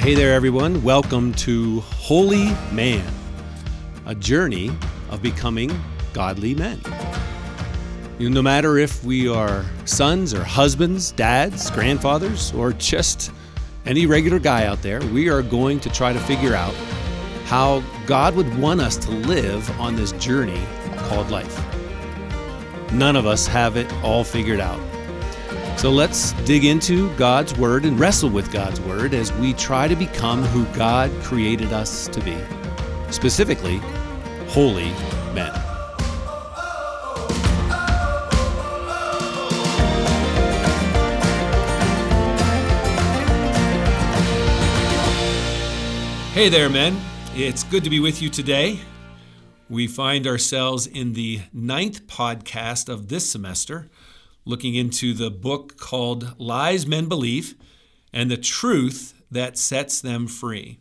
Hey there, everyone. Welcome to Holy Man, a journey of becoming godly men. You know, no matter if we are sons or husbands, dads, grandfathers, or just any regular guy out there, we are going to try to figure out how God would want us to live on this journey called life. None of us have it all figured out. So let's dig into God's Word and wrestle with God's Word as we try to become who God created us to be, specifically, holy men. Hey there, men. It's good to be with you today. We find ourselves in the ninth podcast of this semester, looking into the book called Lies Men Believe and the Truth That Sets Them Free.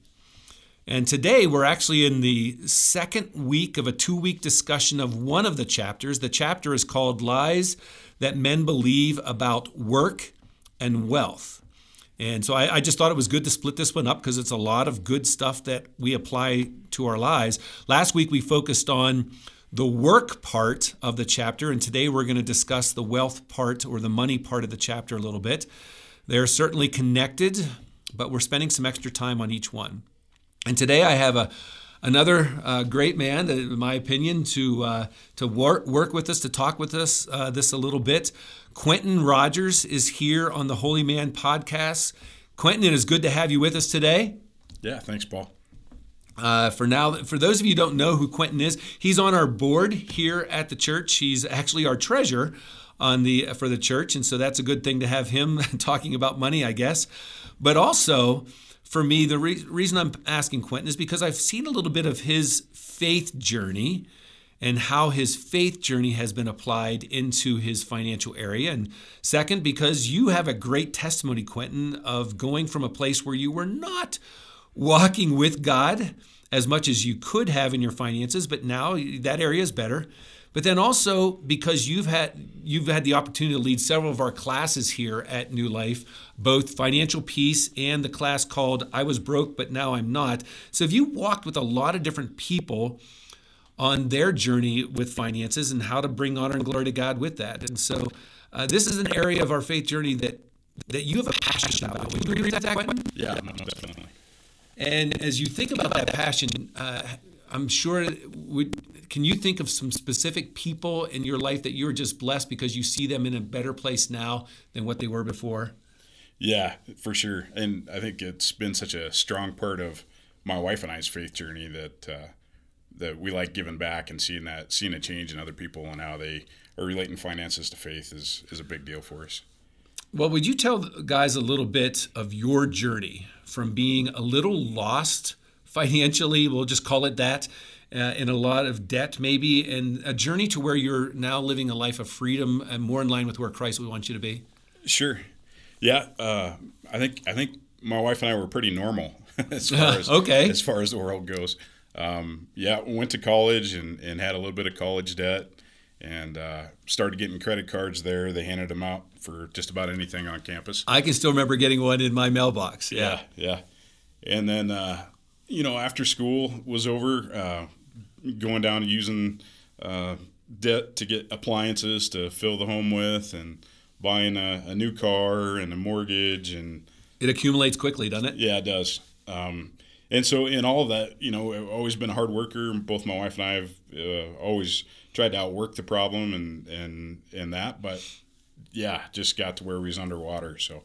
And today we're actually in the second week of a two week discussion of one of the chapters. The chapter is called Lies That Men Believe About Work and Wealth. And so I, I, just thought it was good to split this one up because it's a lot of good stuff that we apply to our lives. Last week we focused on the work part of the chapter, and today we're going to discuss the wealth part or the money part of the chapter a little bit. They're certainly connected, but we're spending some extra time on each one. And today I have a another uh, great man, in my opinion, to uh, to work work with us, to talk with us uh, this a little bit. Quentin Rogers is here on the Holy Man podcast. Quentin, it is good to have you with us today. Yeah, thanks, Paul. Uh, for now, for those of you who don't know who Quentin is, he's on our board here at the church. He's actually our treasurer on the for the church, and so that's a good thing to have him talking about money, I guess. But also, for me, the re- reason I'm asking Quentin is because I've seen a little bit of his faith journey and how his faith journey has been applied into his financial area. And second, because you have a great testimony, Quentin, of going from a place where you were not walking with God as much as you could have in your finances, but now that area is better. But then also because you've had you've had the opportunity to lead several of our classes here at New Life, both financial peace and the class called I was broke but now I'm not. So if you walked with a lot of different people on their journey with finances and how to bring honor and glory to God with that. And so uh, this is an area of our faith journey that that you have a passion about. Would you agree with that, Quentin? Yeah, definitely. And as you think about that passion, uh, I'm sure would can you think of some specific people in your life that you're just blessed because you see them in a better place now than what they were before? Yeah, for sure. And I think it's been such a strong part of my wife and I's faith journey that uh, that we like giving back and seeing that seeing a change in other people and how they are relating finances to faith is is a big deal for us. Well, would you tell guys a little bit of your journey from being a little lost financially, we'll just call it that, uh, in a lot of debt maybe, and a journey to where you're now living a life of freedom and more in line with where Christ would want you to be? Sure. Yeah, uh, I think I think my wife and I were pretty normal as far as okay. as far as the world goes. Um, yeah, went to college and, and had a little bit of college debt and uh, started getting credit cards there. They handed them out for just about anything on campus. I can still remember getting one in my mailbox. Yeah, yeah. yeah. And then, uh, you know, after school was over, uh, going down and using uh, debt to get appliances to fill the home with and buying a, a, new car and a mortgage. And it accumulates quickly, doesn't it? Yeah, it does. Um, and so in all of that, you know, I've always been a hard worker. Both my wife and I have uh, always tried to outwork the problem and and and that, but yeah, just got to where we was underwater. So,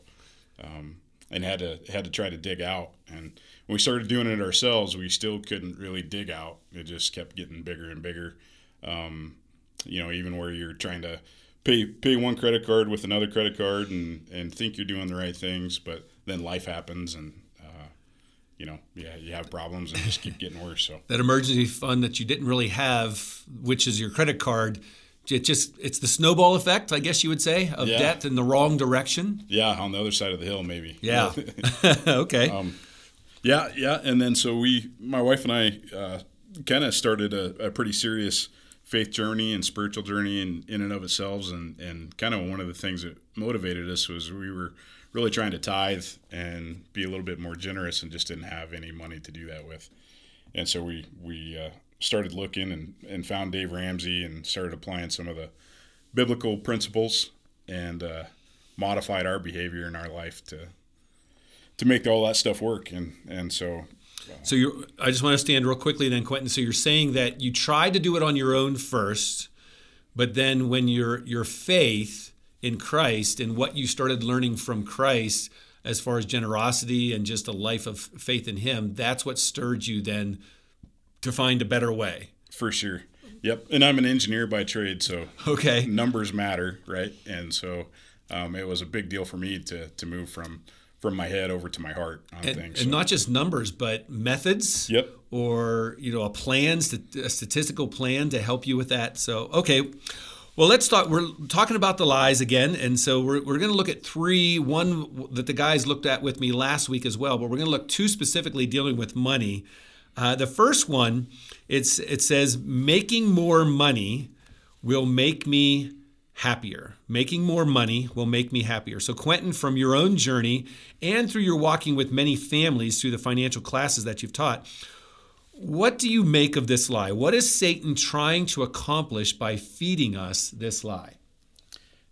um, and had to had to try to dig out. And when we started doing it ourselves, we still couldn't really dig out. It just kept getting bigger and bigger. Um, you know, even where you're trying to pay pay one credit card with another credit card and and think you're doing the right things, but then life happens and you know, yeah, you have problems and just keep getting worse. So that emergency fund that you didn't really have, which is your credit card, it just it's the snowball effect, I guess you would say, of yeah. debt in the wrong direction. Yeah, on the other side of the hill, maybe. Yeah. okay. Um, yeah, yeah, and then so we, my wife and I, uh, kind of started a, a, pretty serious faith journey and spiritual journey in, in and of ourselves, and and kind of one of the things that motivated us was we were really trying to tithe and be a little bit more generous and just didn't have any money to do that with. And so we we uh, started looking and, and found Dave Ramsey and started applying some of the biblical principles and uh, modified our behavior in our life to to make all that stuff work. And and so so you I just want to stand real quickly then, Quentin. So you're saying that you tried to do it on your own first, but then when your your faith in Christ and what you started learning from Christ as far as generosity and just a life of faith in him, that's what stirred you then to find a better way. For sure. Yep. And I'm an engineer by trade, so okay. numbers matter, right? And so um, it was a big deal for me to to move from from my head over to my heart on and, things. And not just numbers, but methods. Yep. Or you know a plan, a statistical plan to help you with that. So okay. Well, let's talk. We're talking about the lies again, and so we're, we're going to look at three. One that the guys looked at with me last week as well, but we're going to look two specifically dealing with money. Uh, the first one, it's it says making more money will make me happier. Making more money will make me happier. So, Quentin, from your own journey and through your walking with many families through the financial classes that you've taught, what do you make of this lie? What is Satan trying to accomplish by feeding us this lie?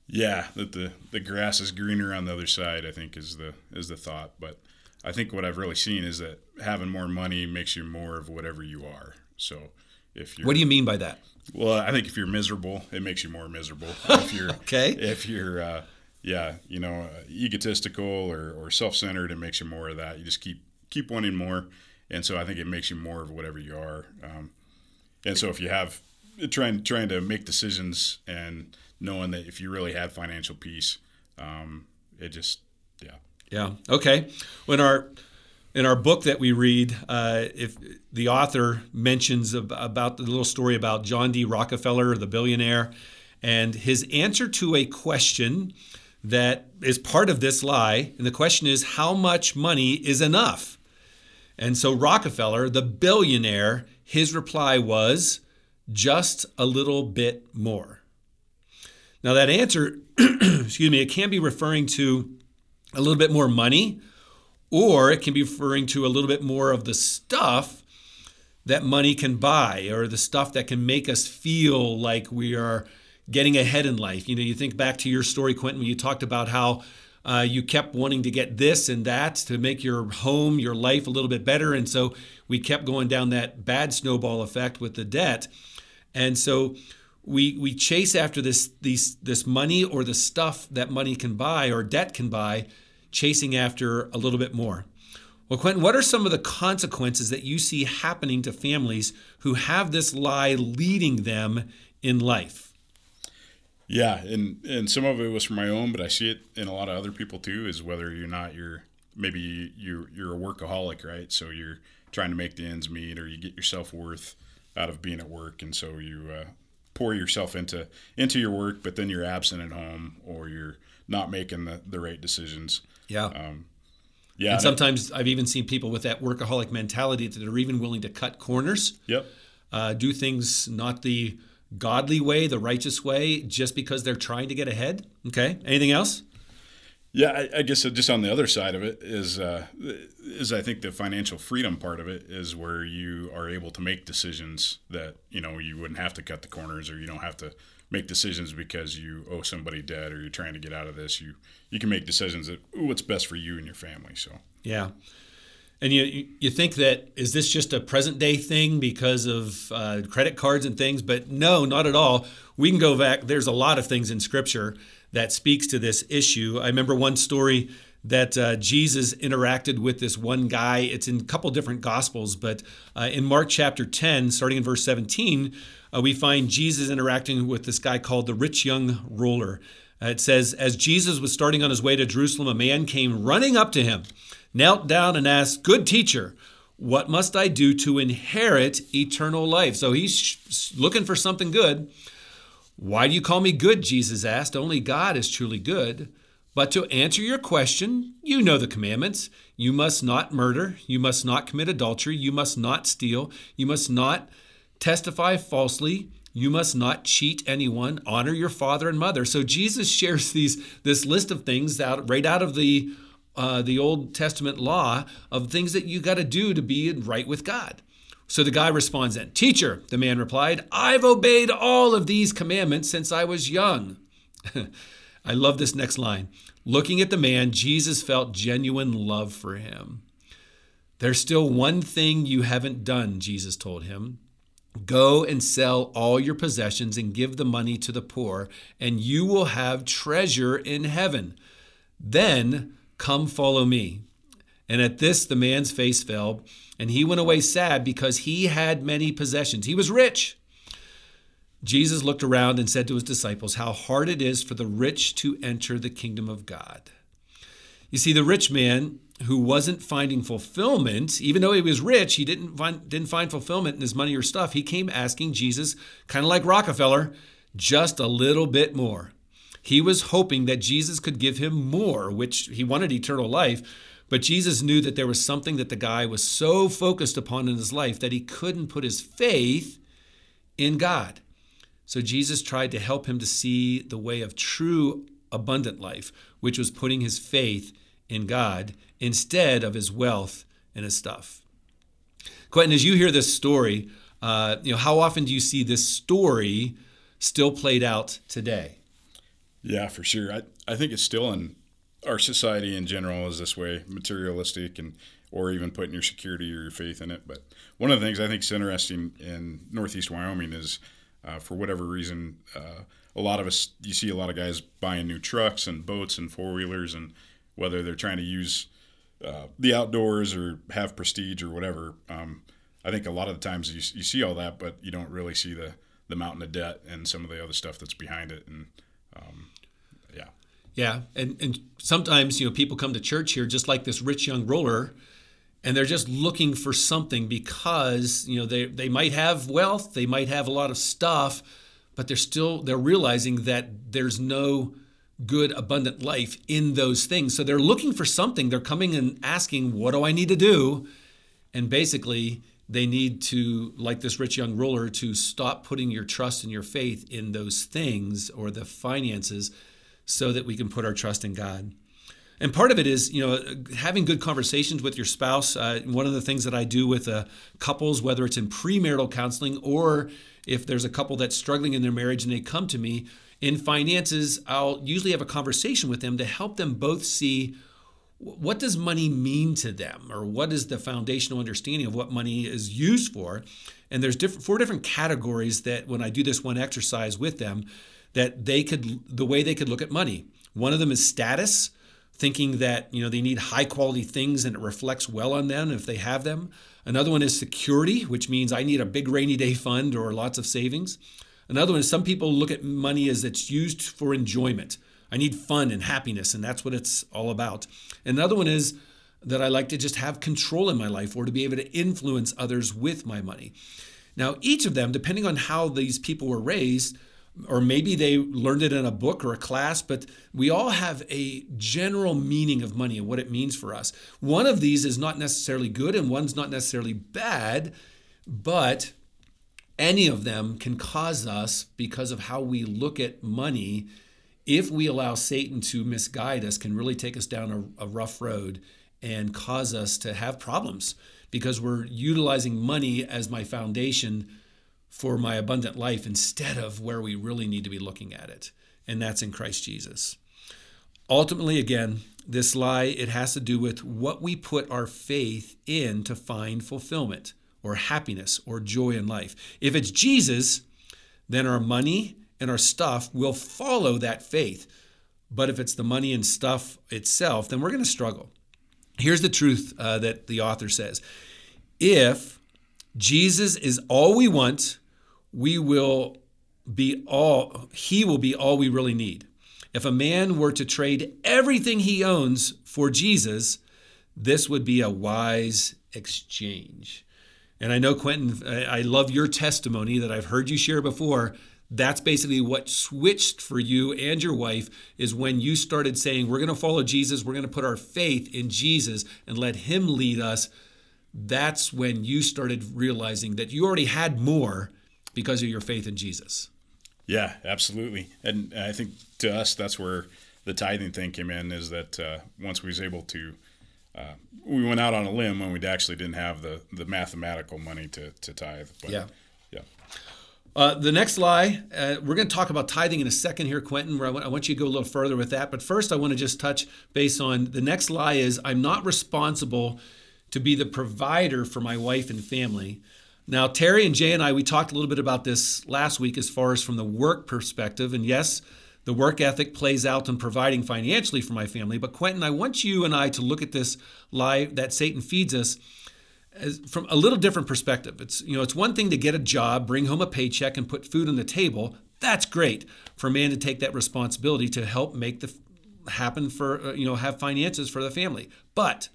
Yeah, that the, the grass is greener on the other side, I think is the is the thought. But I think what I've really seen is that having more money makes you more of whatever you are. So if you What do you mean by that? Well, I think if you're miserable, it makes you more miserable. If you're okay. If you're uh, yeah, you know, uh, egotistical or, or self-centered, it makes you more of that. You just keep keep wanting more, and so I think it makes you more of whatever you are. Um, and so if you have trying trying to make decisions and knowing that if you really had financial peace, um, it just yeah yeah okay. When our in our book that we read, uh, if the author mentions ab- about the little story about John D. Rockefeller, the billionaire, and his answer to a question that is part of this lie. And the question is, how much money is enough? And so Rockefeller, the billionaire, his reply was, just a little bit more. Now, that answer, excuse me, it can be referring to a little bit more money or it can be referring to a little bit more of the stuff that money can buy or the stuff that can make us feel like we are getting ahead in life. You know, you think back to your story, Quentin, when you talked about how uh, you kept wanting to get this and that to make your home, your life a little bit better. And so we kept going down that bad snowball effect with the debt. And so we we chase after this these this money or the stuff that money can buy or debt can buy chasing after a little bit more. Well, Quentin, what are some of the consequences that you see happening to families who have this lie leading them in life? Yeah, and and some of it was from my own, but I see it in a lot of other people too. Is whether you're not you're maybe you you're a workaholic, right? So you're trying to make the ends meet, or you get your self worth out of being at work, and so you uh, pour yourself into into your work, but then you're absent at home, or you're not making the, the right decisions. Yeah. Um, yeah. And sometimes I've even seen people with that workaholic mentality that are even willing to cut corners. Yep. Uh, do things not the godly way, the righteous way, just because they're trying to get ahead. Okay. Anything else? Yeah, I, I guess just on the other side of it is uh, is I think the financial freedom part of it is where you are able to make decisions that you know you wouldn't have to cut the corners or you don't have to make decisions because you owe somebody debt or you're trying to get out of this. You you can make decisions that ooh, what's best for you and your family. So yeah. And you you think that is this just a present day thing because of uh, credit cards and things? But no, not at all. We can go back. There's a lot of things in Scripture that speaks to this issue. I remember one story that uh, Jesus interacted with this one guy. It's in a couple different gospels, but uh, in Mark chapter 10, starting in verse 17, uh, we find Jesus interacting with this guy called the rich young ruler. Uh, it says, As Jesus was starting on his way to Jerusalem, a man came running up to him, knelt down, and asked, Good teacher, what must I do to inherit eternal life? So he's looking for something good. Why do you call me good? Jesus asked. Only God is truly good. But to answer your question, you know the commandments. You must not murder. You must not commit adultery. You must not steal. You must not testify falsely. You must not cheat anyone. Honor your father and mother. So Jesus shares these this list of things out right out of the uh, the Old Testament law of things that you got to do to be right with God. So the guy responds then, Teacher, the man replied, I've obeyed all of these commandments since I was young. I love this next line. Looking at the man, Jesus felt genuine love for him. There's still one thing you haven't done, Jesus told him. Go and sell all your possessions and give the money to the poor, and you will have treasure in heaven. Then come follow me. And at this, the man's face fell, and he went away sad because he had many possessions. He was rich. Jesus looked around and said to his disciples, How hard it is for the rich to enter the kingdom of God. You see, the rich man who wasn't finding fulfillment, even though he was rich, he didn't find, didn't find fulfillment in his money or stuff. He came asking Jesus, kind of like Rockefeller, just a little bit more. He was hoping that Jesus could give him more, which he wanted eternal life. But Jesus knew that there was something that the guy was so focused upon in his life that he couldn't put his faith in God. So Jesus tried to help him to see the way of true abundant life, which was putting his faith in God instead of his wealth and his stuff. Quentin, as you hear this story, uh, you know how often do you see this story still played out today? Yeah, for sure. I, I think it's still in our society in general is this way, materialistic and or even putting your security or your faith in it. But one of the things I think is interesting in Northeast Wyoming is, uh, for whatever reason, uh, a lot of us you see a lot of guys buying new trucks and boats and four wheelers, and whether they're trying to use uh, the outdoors or have prestige or whatever. Um, I think a lot of the times you, you see all that, but you don't really see the the mountain of debt and some of the other stuff that's behind it. And um, yeah, and and sometimes you know people come to church here just like this rich young ruler, and they're just looking for something because you know they they might have wealth, they might have a lot of stuff, but they're still they're realizing that there's no good, abundant life in those things. So they're looking for something. They're coming and asking, What do I need to do? And basically, they need to, like this rich young ruler, to stop putting your trust and your faith in those things or the finances so that we can put our trust in God. And part of it is, you know, having good conversations with your spouse. Uh, one of the things that I do with uh, couples, whether it's in premarital counseling or if there's a couple that's struggling in their marriage and they come to me, in finances, I'll usually have a conversation with them to help them both see what does money mean to them or what is the foundational understanding of what money is used for and there's different four different categories that when i do this one exercise with them that they could the way they could look at money one of them is status thinking that you know they need high quality things and it reflects well on them if they have them another one is security which means i need a big rainy day fund or lots of savings Another one is some people look at money as it's used for enjoyment. I need fun and happiness, and that's what it's all about. Another one is that I like to just have control in my life or to be able to influence others with my money. Now, each of them, depending on how these people were raised, or maybe they learned it in a book or a class, but we all have a general meaning of money and what it means for us. One of these is not necessarily good and one's not necessarily bad, but any of them can cause us, because of how we look at money, if we allow Satan to misguide us, can really take us down a, a rough road and cause us to have problems because we're utilizing money as my foundation for my abundant life instead of where we really need to be looking at it, and that's in Christ Jesus. Ultimately, again, this lie, it has to do with what we put our faith in to find fulfillment or happiness or joy in life. If it's Jesus, then our money and our stuff will follow that faith. But if it's the money and stuff itself, then we're going to struggle. Here's the truth uh, that the author says If Jesus is all we want, we will be all, he will be all we really need. If a man were to trade everything he owns for Jesus, this would be a wise exchange. And I know, Quentin, I love your testimony that I've heard you share before. That's basically what switched for you and your wife is when you started saying, We're going to follow Jesus, we're going to put our faith in Jesus and let Him lead us. That's when you started realizing that you already had more, because of your faith in Jesus. Yeah, absolutely. And I think to us, that's where the tithing thing came in is that uh, once we was able to, uh, we went out on a limb when we actually didn't have the, the mathematical money to, to tithe. But, yeah. Yeah. Uh, the next lie, uh, we're going to talk about tithing in a second here, Quentin. Where I want, I want you to go a little further with that. But first, I want to just touch base on the next lie is I'm not responsible to be the provider for my wife and family. Now, Terry and Jay and I, we talked a little bit about this last week as far as from the work perspective. And yes, the work ethic plays out in providing financially for my family. But Quentin, I want you and I to look at this lie that Satan feeds us from a little different perspective. It's you know it's one thing to get a job, bring home a paycheck, and put food on the table. That's great for a man to take that responsibility to help make the happen for uh, you know have finances for the family. But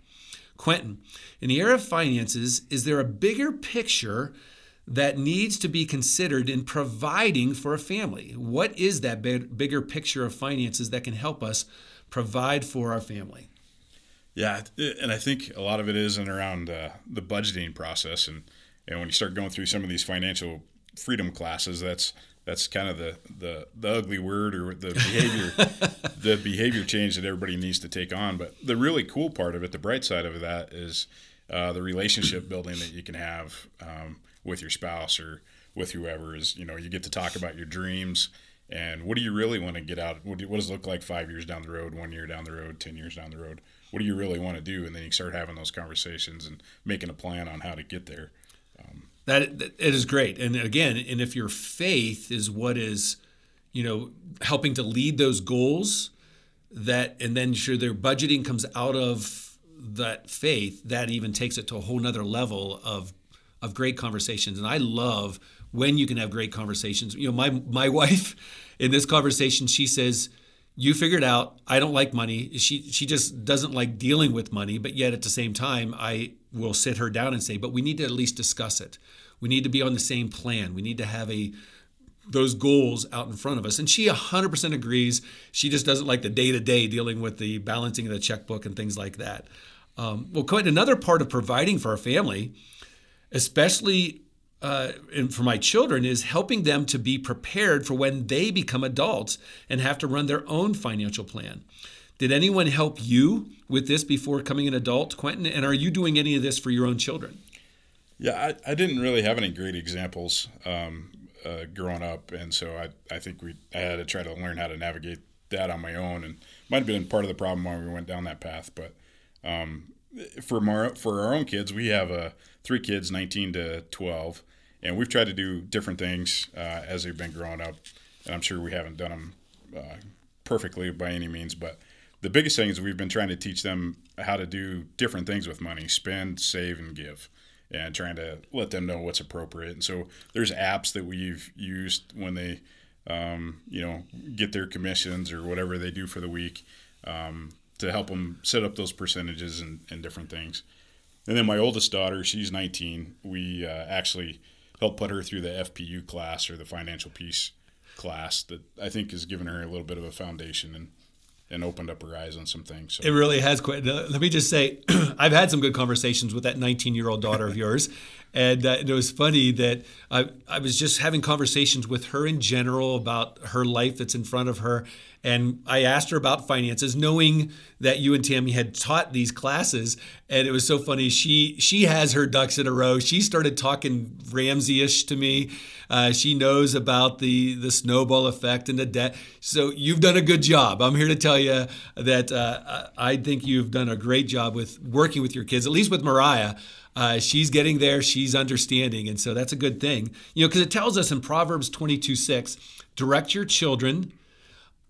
Quentin, in the area of finances, is there a bigger picture that needs to be considered in providing for a family? What is that bigger picture of finances that can help us provide for our family? Yeah, and I think a lot of it is around uh, the budgeting process, and and when you start going through some of these financial freedom classes, that's that's kind of the the, the ugly word or the behavior the behavior change that everybody needs to take on. But the really cool part of it, the bright side of that, is uh, the relationship building that you can have um, with your spouse or with whoever. Is you know you get to talk about your dreams and what do you really want to get out. What, do, what does it look like five years down the road, one year down the road, ten years down the road? What do you really want to do? And then you start having those conversations and making a plan on how to get there. That it is great. And again, and if your faith is what is, you know, helping to lead those goals, that and then sure their budgeting comes out of that faith, that even takes it to a whole nother level of of great conversations. And I love when you can have great conversations. You know, my my wife in this conversation, she says, "You figured out I don't like money." She she just doesn't like dealing with money, but yet at the same time, I will sit her down and say, "But we need to at least discuss it. We need to be on the same plan. We need to have a those goals out in front of us." And she 100% agrees. She just doesn't like the day-to-day dealing with the balancing of the checkbook and things like that. Um, well, quite another part of providing for our family, especially uh, and for my children is helping them to be prepared for when they become adults and have to run their own financial plan. Did anyone help you with this before becoming an adult, Quentin? And are you doing any of this for your own children? Yeah, I, I didn't really have any great examples um, uh, growing up, and so I, I think we I had to try to learn how to navigate that on my own, and might have been part of the problem why we went down that path. But um, for our, for our own kids, we have uh, three kids, 19 to 12, and we've tried to do different things uh, as they've been growing up. And I'm sure we haven't done them uh, perfectly by any means, but the biggest thing is we've been trying to teach them how to do different things with money spend, save, and give. And trying to let them know what's appropriate. And so there's apps that we've used when they, um, you know, get their commissions or whatever they do for the week um, to help them set up those percentages and, and, different things. And then my oldest daughter, she's 19. We uh, actually helped put her through the FPU class or the financial peace class that I think has given her a little bit of a foundation and and opened up her eyes on some things. So. It really has. Quite. Let me just say, I've had some good conversations with that 19 year old daughter of yours, and uh, it was funny that I, I was just having conversations with her in general about her life that's in front of her, and I asked her about finances, knowing that you and Tammy had taught these classes. And it was so funny. She she has her ducks in a row. She started talking Ramsey-ish to me. Uh, she knows about the the snowball effect and the debt. So you've done a good job. I'm here to tell you that uh, I think you've done a great job with working with your kids, at least with Mariah. Uh, she's getting there. She's understanding. And so that's a good thing. You know, because it tells us in Proverbs 22 6, direct your children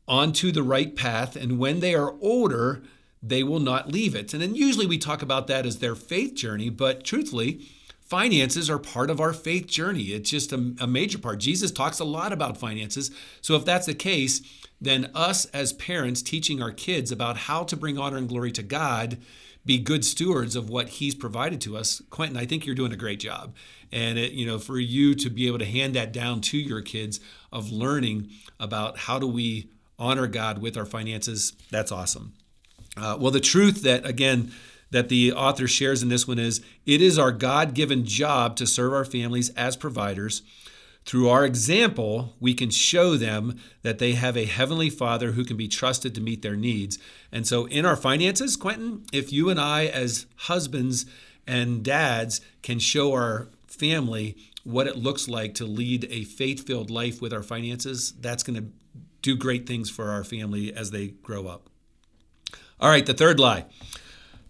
onto the right path, and when they are older, they will not leave it. And then usually we talk about that as their faith journey, but truthfully, finances are part of our faith journey. It's just a, a, major part. Jesus talks a lot about finances. So if that's the case, then us as parents teaching our kids about how to bring honor and glory to God, be good stewards of what He's provided to us. Quentin, I think you're doing a great job. And it, you know, for you to be able to hand that down to your kids of learning about how do we honor God with our finances. That's awesome. Uh, well, the truth that, again, that the author shares in this one is it is our God given job to serve our families as providers Through our example, we can show them that they have a heavenly Father who can be trusted to meet their needs. And so, in our finances, Quentin, if you and I, as husbands and dads, can show our family what it looks like to lead a faith filled life with our finances, that's going to do great things for our family as they grow up. All right, the third lie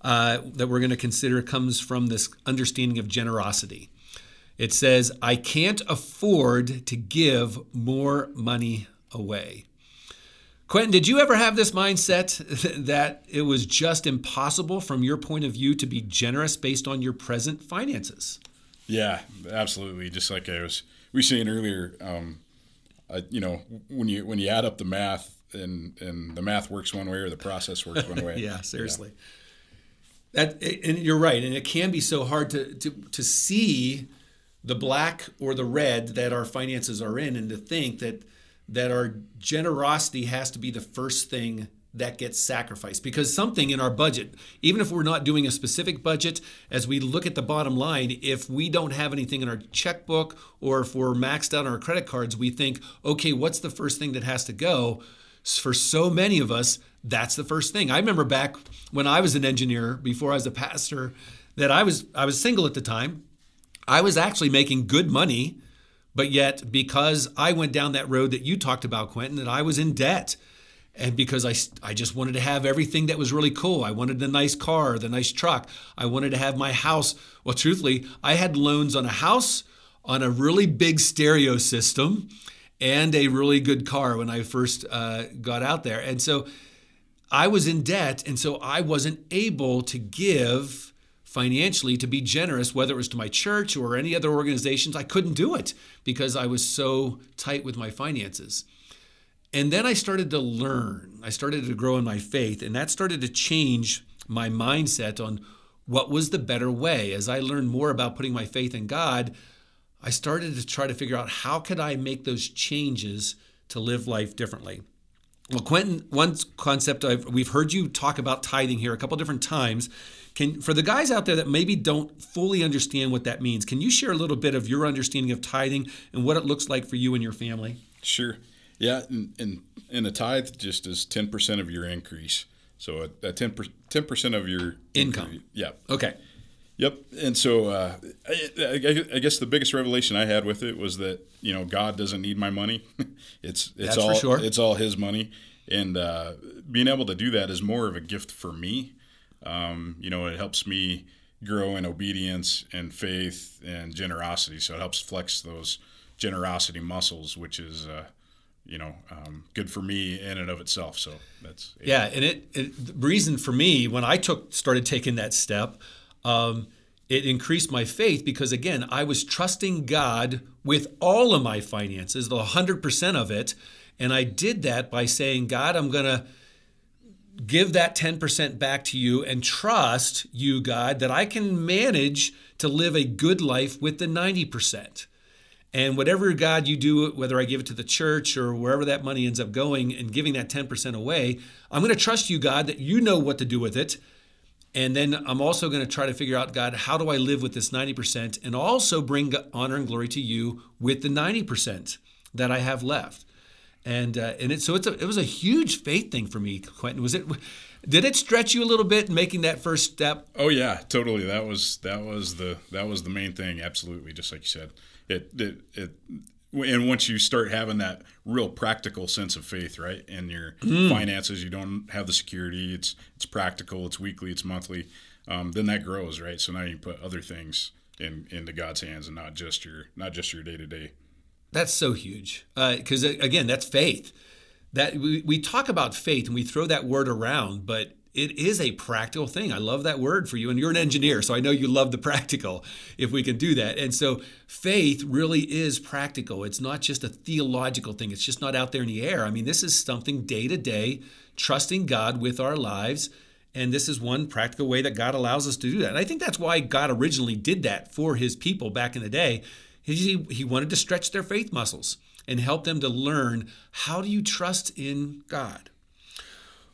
uh, that we're going to consider comes from this understanding of generosity. It says, I can't afford to give more money away. Quentin, did you ever have this mindset that it was just impossible from your point of view to be generous based on your present finances? Yeah, absolutely. Just like I was we were saying earlier, um, you know, when you when you add up the math and and the math works one way or the process works one way. yeah, seriously. Yeah. That and you're right, and it can be so hard to to to see the black or the red that our finances are in and to think that that our generosity has to be the first thing that gets sacrificed. Because something in our budget even if we're not doing a specific budget as we look at the bottom line if we don't have anything in our checkbook or if we're maxed out on our credit cards we think okay what's the first thing that has to go? For so many of us that's the first thing. I remember back when i was an engineer before i was a pastor that i was i was single at the time I was actually making good money, but yet because I went down that road that you talked about, Quentin, that I was in debt. And because I, I just wanted to have everything that was really cool. I wanted the nice car, the nice truck. I wanted to have my house. Well, truthfully, I had loans on a house, on a really big stereo system, and a really good car when I first uh, got out there. And so I was in debt. And so I wasn't able to give financially to be generous, whether it was to my church or any other organizations. I couldn't do it because I was so tight with my finances. And then I started to learn, I started to grow in my faith, and that started to change my mindset on what was the better way. As I learned more about putting my faith in God, I started to try to figure out how could I make those changes to live life differently. Well, Quentin, one concept I've, we've heard you talk about tithing here a couple different times. Can for the guys out there that maybe don't fully understand what that means, can you share a little bit of your understanding of tithing and what it looks like for you and your family? Sure. Yeah, and and, and a tithe just is ten percent of your increase. So a, 10 percent of your income. Increase, yeah. Okay. Yep. And so uh, I, I, guess the biggest revelation I had with it was that you know God doesn't need my money. it's it's That's all sure. it's all His money, and uh, being able to do that is more of a gift for me. Um, you know, it helps me grow in obedience and faith and generosity. So it helps flex those generosity muscles, which is uh, you know um, good for me in and of itself. So that's yeah. And it, it reason for me when I took started taking that step um, it increased my faith because again i was trusting god with all of my finances the 100% of it and i did that by saying god i'm to give that 10% back to you and trust you god that i can manage to live a good life with the 90% and whatever god you do whether i give it to the church or wherever that money ends up going and giving that 10% away i'm going to trust you god that you know what to do with it and then I'm also going to try to figure out, God, how do I live with this 90% and also bring honor and glory to you with the 90% that I have left? And uh, and it, so it's a, it was a huge faith thing for me, Quentin. Was it? Did it stretch you a little bit in making that first step? Oh yeah, totally. That was that was the that was the main thing. Absolutely, just like you said. It it it and once you start having that real practical sense of faith right in your mm. finances you don't have the security it's it's practical it's weekly it's monthly um, then that grows right so now you can put other things in into god's hands and not just your not just your day-to-day that's so huge because uh, again that's faith that we, we talk about faith and we throw that word around but it is a practical thing. I love that word for you. And you're an engineer, so I know you love the practical if we can do that. And so faith really is practical. It's not just a theological thing, it's just not out there in the air. I mean, this is something day to day, trusting God with our lives. And this is one practical way that God allows us to do that. And I think that's why God originally did that for his people back in the day. He, he wanted to stretch their faith muscles and help them to learn how do you trust in God?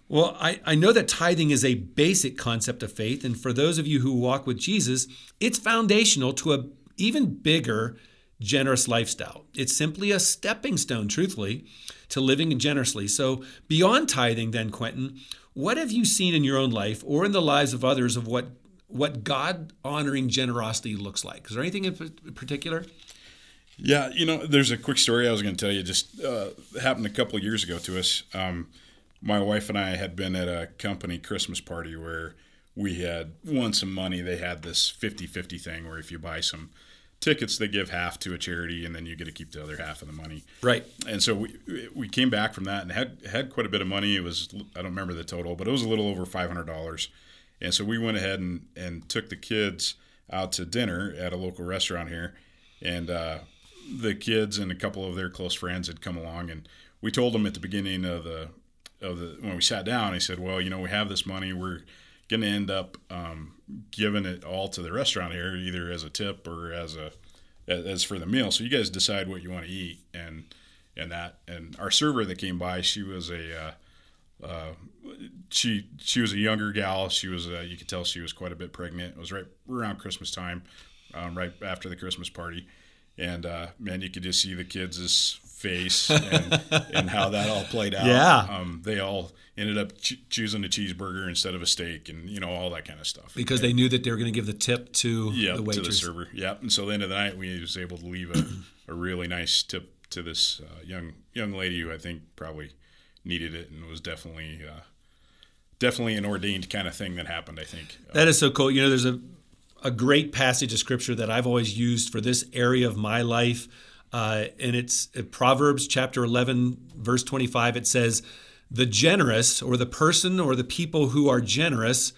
Well, I, I know that tithing is a basic concept of faith, and for those of you who walk with Jesus, it's foundational to a even bigger generous lifestyle. It's simply a stepping stone, truthfully, to living generously. So, beyond tithing, then, Quentin, what have you seen in your own life or in the lives of others of what what God honoring generosity looks like? Is there anything in particular? Yeah, you know, there's a quick story I was going to tell you. Just uh, happened a couple of years ago to us. Um, my wife and I had been at a company Christmas party where we had won some money. They had this 50 50 thing where if you buy some tickets, they give half to a charity and then you get to keep the other half of the money. Right. And so we, we came back from that and had, had quite a bit of money. It was, I don't remember the total, but it was a little over $500. And so we went ahead and, and took the kids out to dinner at a local restaurant here. And uh, the kids and a couple of their close friends had come along. And we told them at the beginning of the, of the when we sat down, I said, well, you know, we have this money. We're going to end up um, giving it all to the restaurant here, either as a tip or as a as for the meal. So you guys decide what you want to eat and and that. And our server that came by, she was a uh, uh, she she was a younger gal. She was uh, you could tell she was quite a bit pregnant. It was right around Christmas time, um, right after the Christmas party, and uh, man, you could just see the kids' face and, and how that all played out. Yeah, um, they all ended up ch- choosing a cheeseburger instead of a steak, and you know all that kind of stuff. Because and, they knew that they were going to give the tip to yeah, the waitress. to the server. Yeah, and so the end of the night, we was able to leave a, a really nice tip to this uh, young young lady who I think probably needed it and it was definitely uh, definitely an ordained kind of thing that happened. I think that is so cool. You know, there's a a great passage of scripture that I've always used for this area of my life, uh, and it's uh, Proverbs chapter 11, verse 25. It says, "The generous, or the person, or the people who are generous."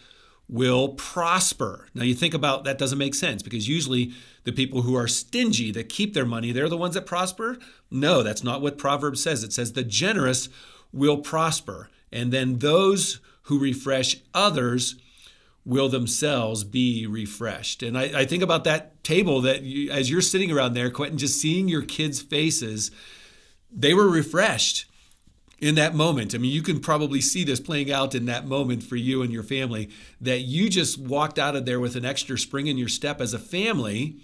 will prosper. Now you think about that doesn't make sense because usually the people who are stingy that keep their money, they're the ones that prosper. No, that's not what Proverbs says. It says the generous will prosper. And then those who refresh others will themselves be refreshed. And I, I think about that table that you, as you're sitting around there, Quentin, just seeing your kids' faces, they were refreshed in that moment. I mean, you can probably see this playing out in that moment for you and your family that you just walked out of there with an extra spring in your step as a family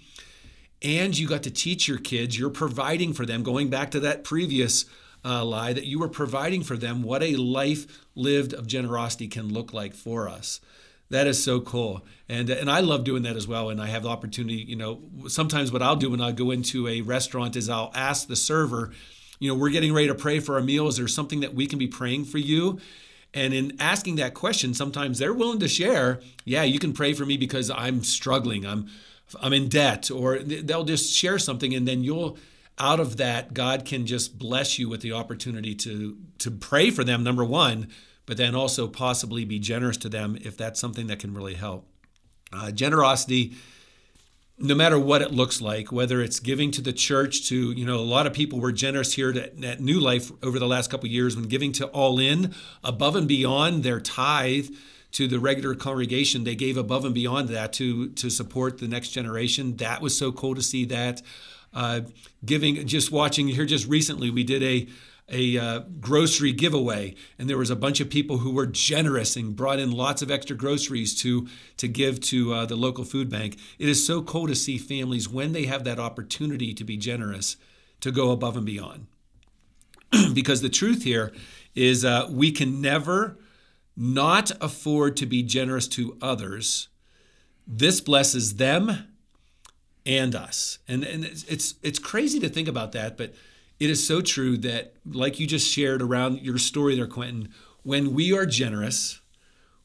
and you got to teach your kids, you're providing for them, going back to that previous uh, lie, that you were providing for them what a life lived of generosity can look like for us. That is so cool, and and I love doing that as well. And I have the opportunity, you know, sometimes what I'll do when I go into a restaurant is I'll ask the server, you know, we're getting ready to pray for our meal. Is there something that we can be praying for you? And in asking that question, sometimes they're willing to share, yeah, you can pray for me because I'm struggling. I'm I'm in debt, or they'll just share something, and then you'll out of that, God can just bless you with the opportunity to to pray for them. Number one, but then also possibly be generous to them if that's something that can really help. Uh, generosity no matter what it looks like, whether it's giving to the church, to you know, a lot of people were generous here at, New Life over the last couple years when giving to All In, above and beyond their tithe to the regular congregation. They gave above and beyond that to to support the next generation. That was so cool to see that. Uh, giving, just watching here, just recently, we did a a uh, grocery giveaway, and there was a bunch of people who were generous and brought in lots of extra groceries to to give to uh, the local food bank. It is so cool to see families when they have that opportunity to be generous to go above and beyond. because the truth here is, uh, we can never not afford to be generous to others. This blesses them and us, and and it's it's, crazy to think about that, but it is so true that, like you just shared around your story there, Quentin, when we are generous,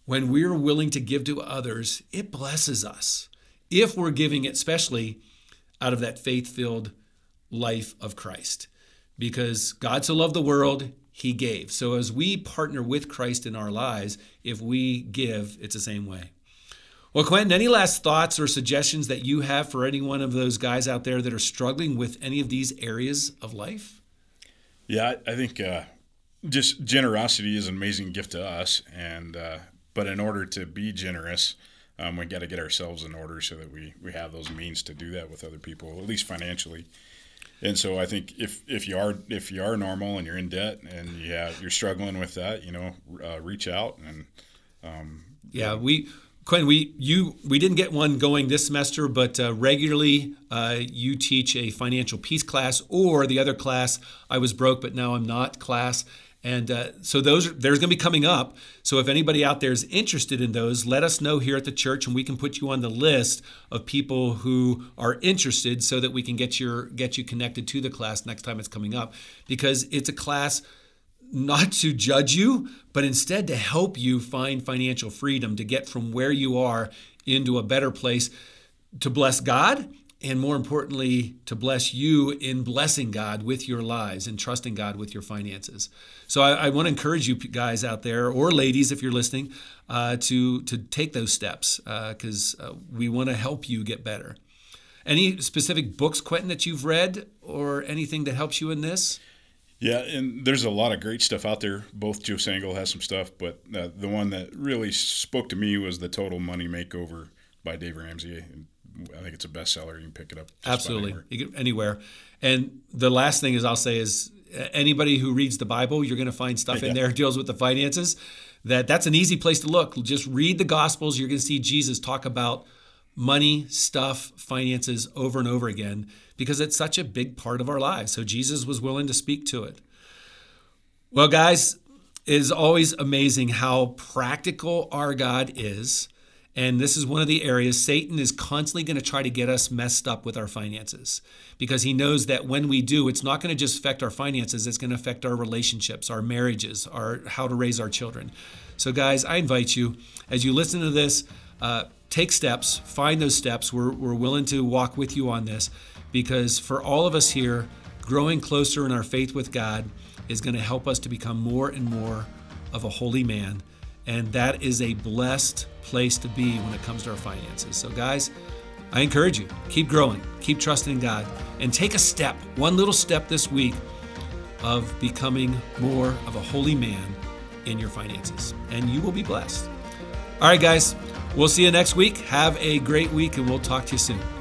when we're willing to give to others, it blesses us. If we're giving it, especially out of that faith filled life of Christ. Because God so loved the world, he gave. So as we partner with Christ in our lives, if we give, it's the same way. Well, Quentin, any last thoughts or suggestions that you have for any one of those guys out there that are struggling with any of these areas of life? Yeah, I think uh, just generosity is an amazing gift to us, and uh, but in order to be generous, um, we got to get ourselves in order so that we we have those means to do that with other people, at least financially. And so I think if, if you are if you are normal and you're in debt and you have, you're struggling with that, you know, uh, reach out and um, yeah, we Quinn, we you we didn't get one going this semester, but uh, regularly uh, you teach a financial peace class or the other class. I was broke, but now I'm not class. And uh, so those are, there's going to be coming up. So if anybody out there is interested in those, let us know here at the church, and we can put you on the list of people who are interested, so that we can get your get you connected to the class next time it's coming up, because it's a class not to judge you, but instead to help you find financial freedom to get from where you are into a better place to bless God and more importantly, to bless you in blessing God with your lives and trusting God with your finances. So I, I want to encourage you guys out there, or ladies, if you're listening, uh, to to take those steps because uh, uh, we want to help you get better. Any specific books, Quentin, that you've read, or anything that helps you in this? Yeah, and there's a lot of great stuff out there. Both Joe Sangl has some stuff, but uh, the one that really spoke to me was the Total Money Makeover by Dave Ramsey. I think it's a bestseller. You can pick it up absolutely anywhere. anywhere. And the last thing is I'll say is anybody who reads the Bible, you're going to find stuff yeah. in there deals with the finances. That that's an easy place to look. Just read the Gospels. You're going to see Jesus talk about money, stuff, finances over and over again because it's such a big part of our lives. So Jesus was willing to speak to it. Well, guys, it is always amazing how practical our God is. And this is one of the areas Satan is constantly going to try to get us messed up with our finances because he knows that when we do, it's not going to just affect our finances, it's going to affect our relationships, our marriages, our how to raise our children. So, guys, I invite you as you listen to this, uh, take steps, find those steps. We're, we're willing to walk with you on this because for all of us here, growing closer in our faith with God is going to help us to become more and more of a holy man. And that is a blessed place to be when it comes to our finances. So, guys, I encourage you keep growing, keep trusting God, and take a step, one little step this week of becoming more of a holy man in your finances. And you will be blessed. All right, guys, we'll see you next week. Have a great week, and we'll talk to you soon.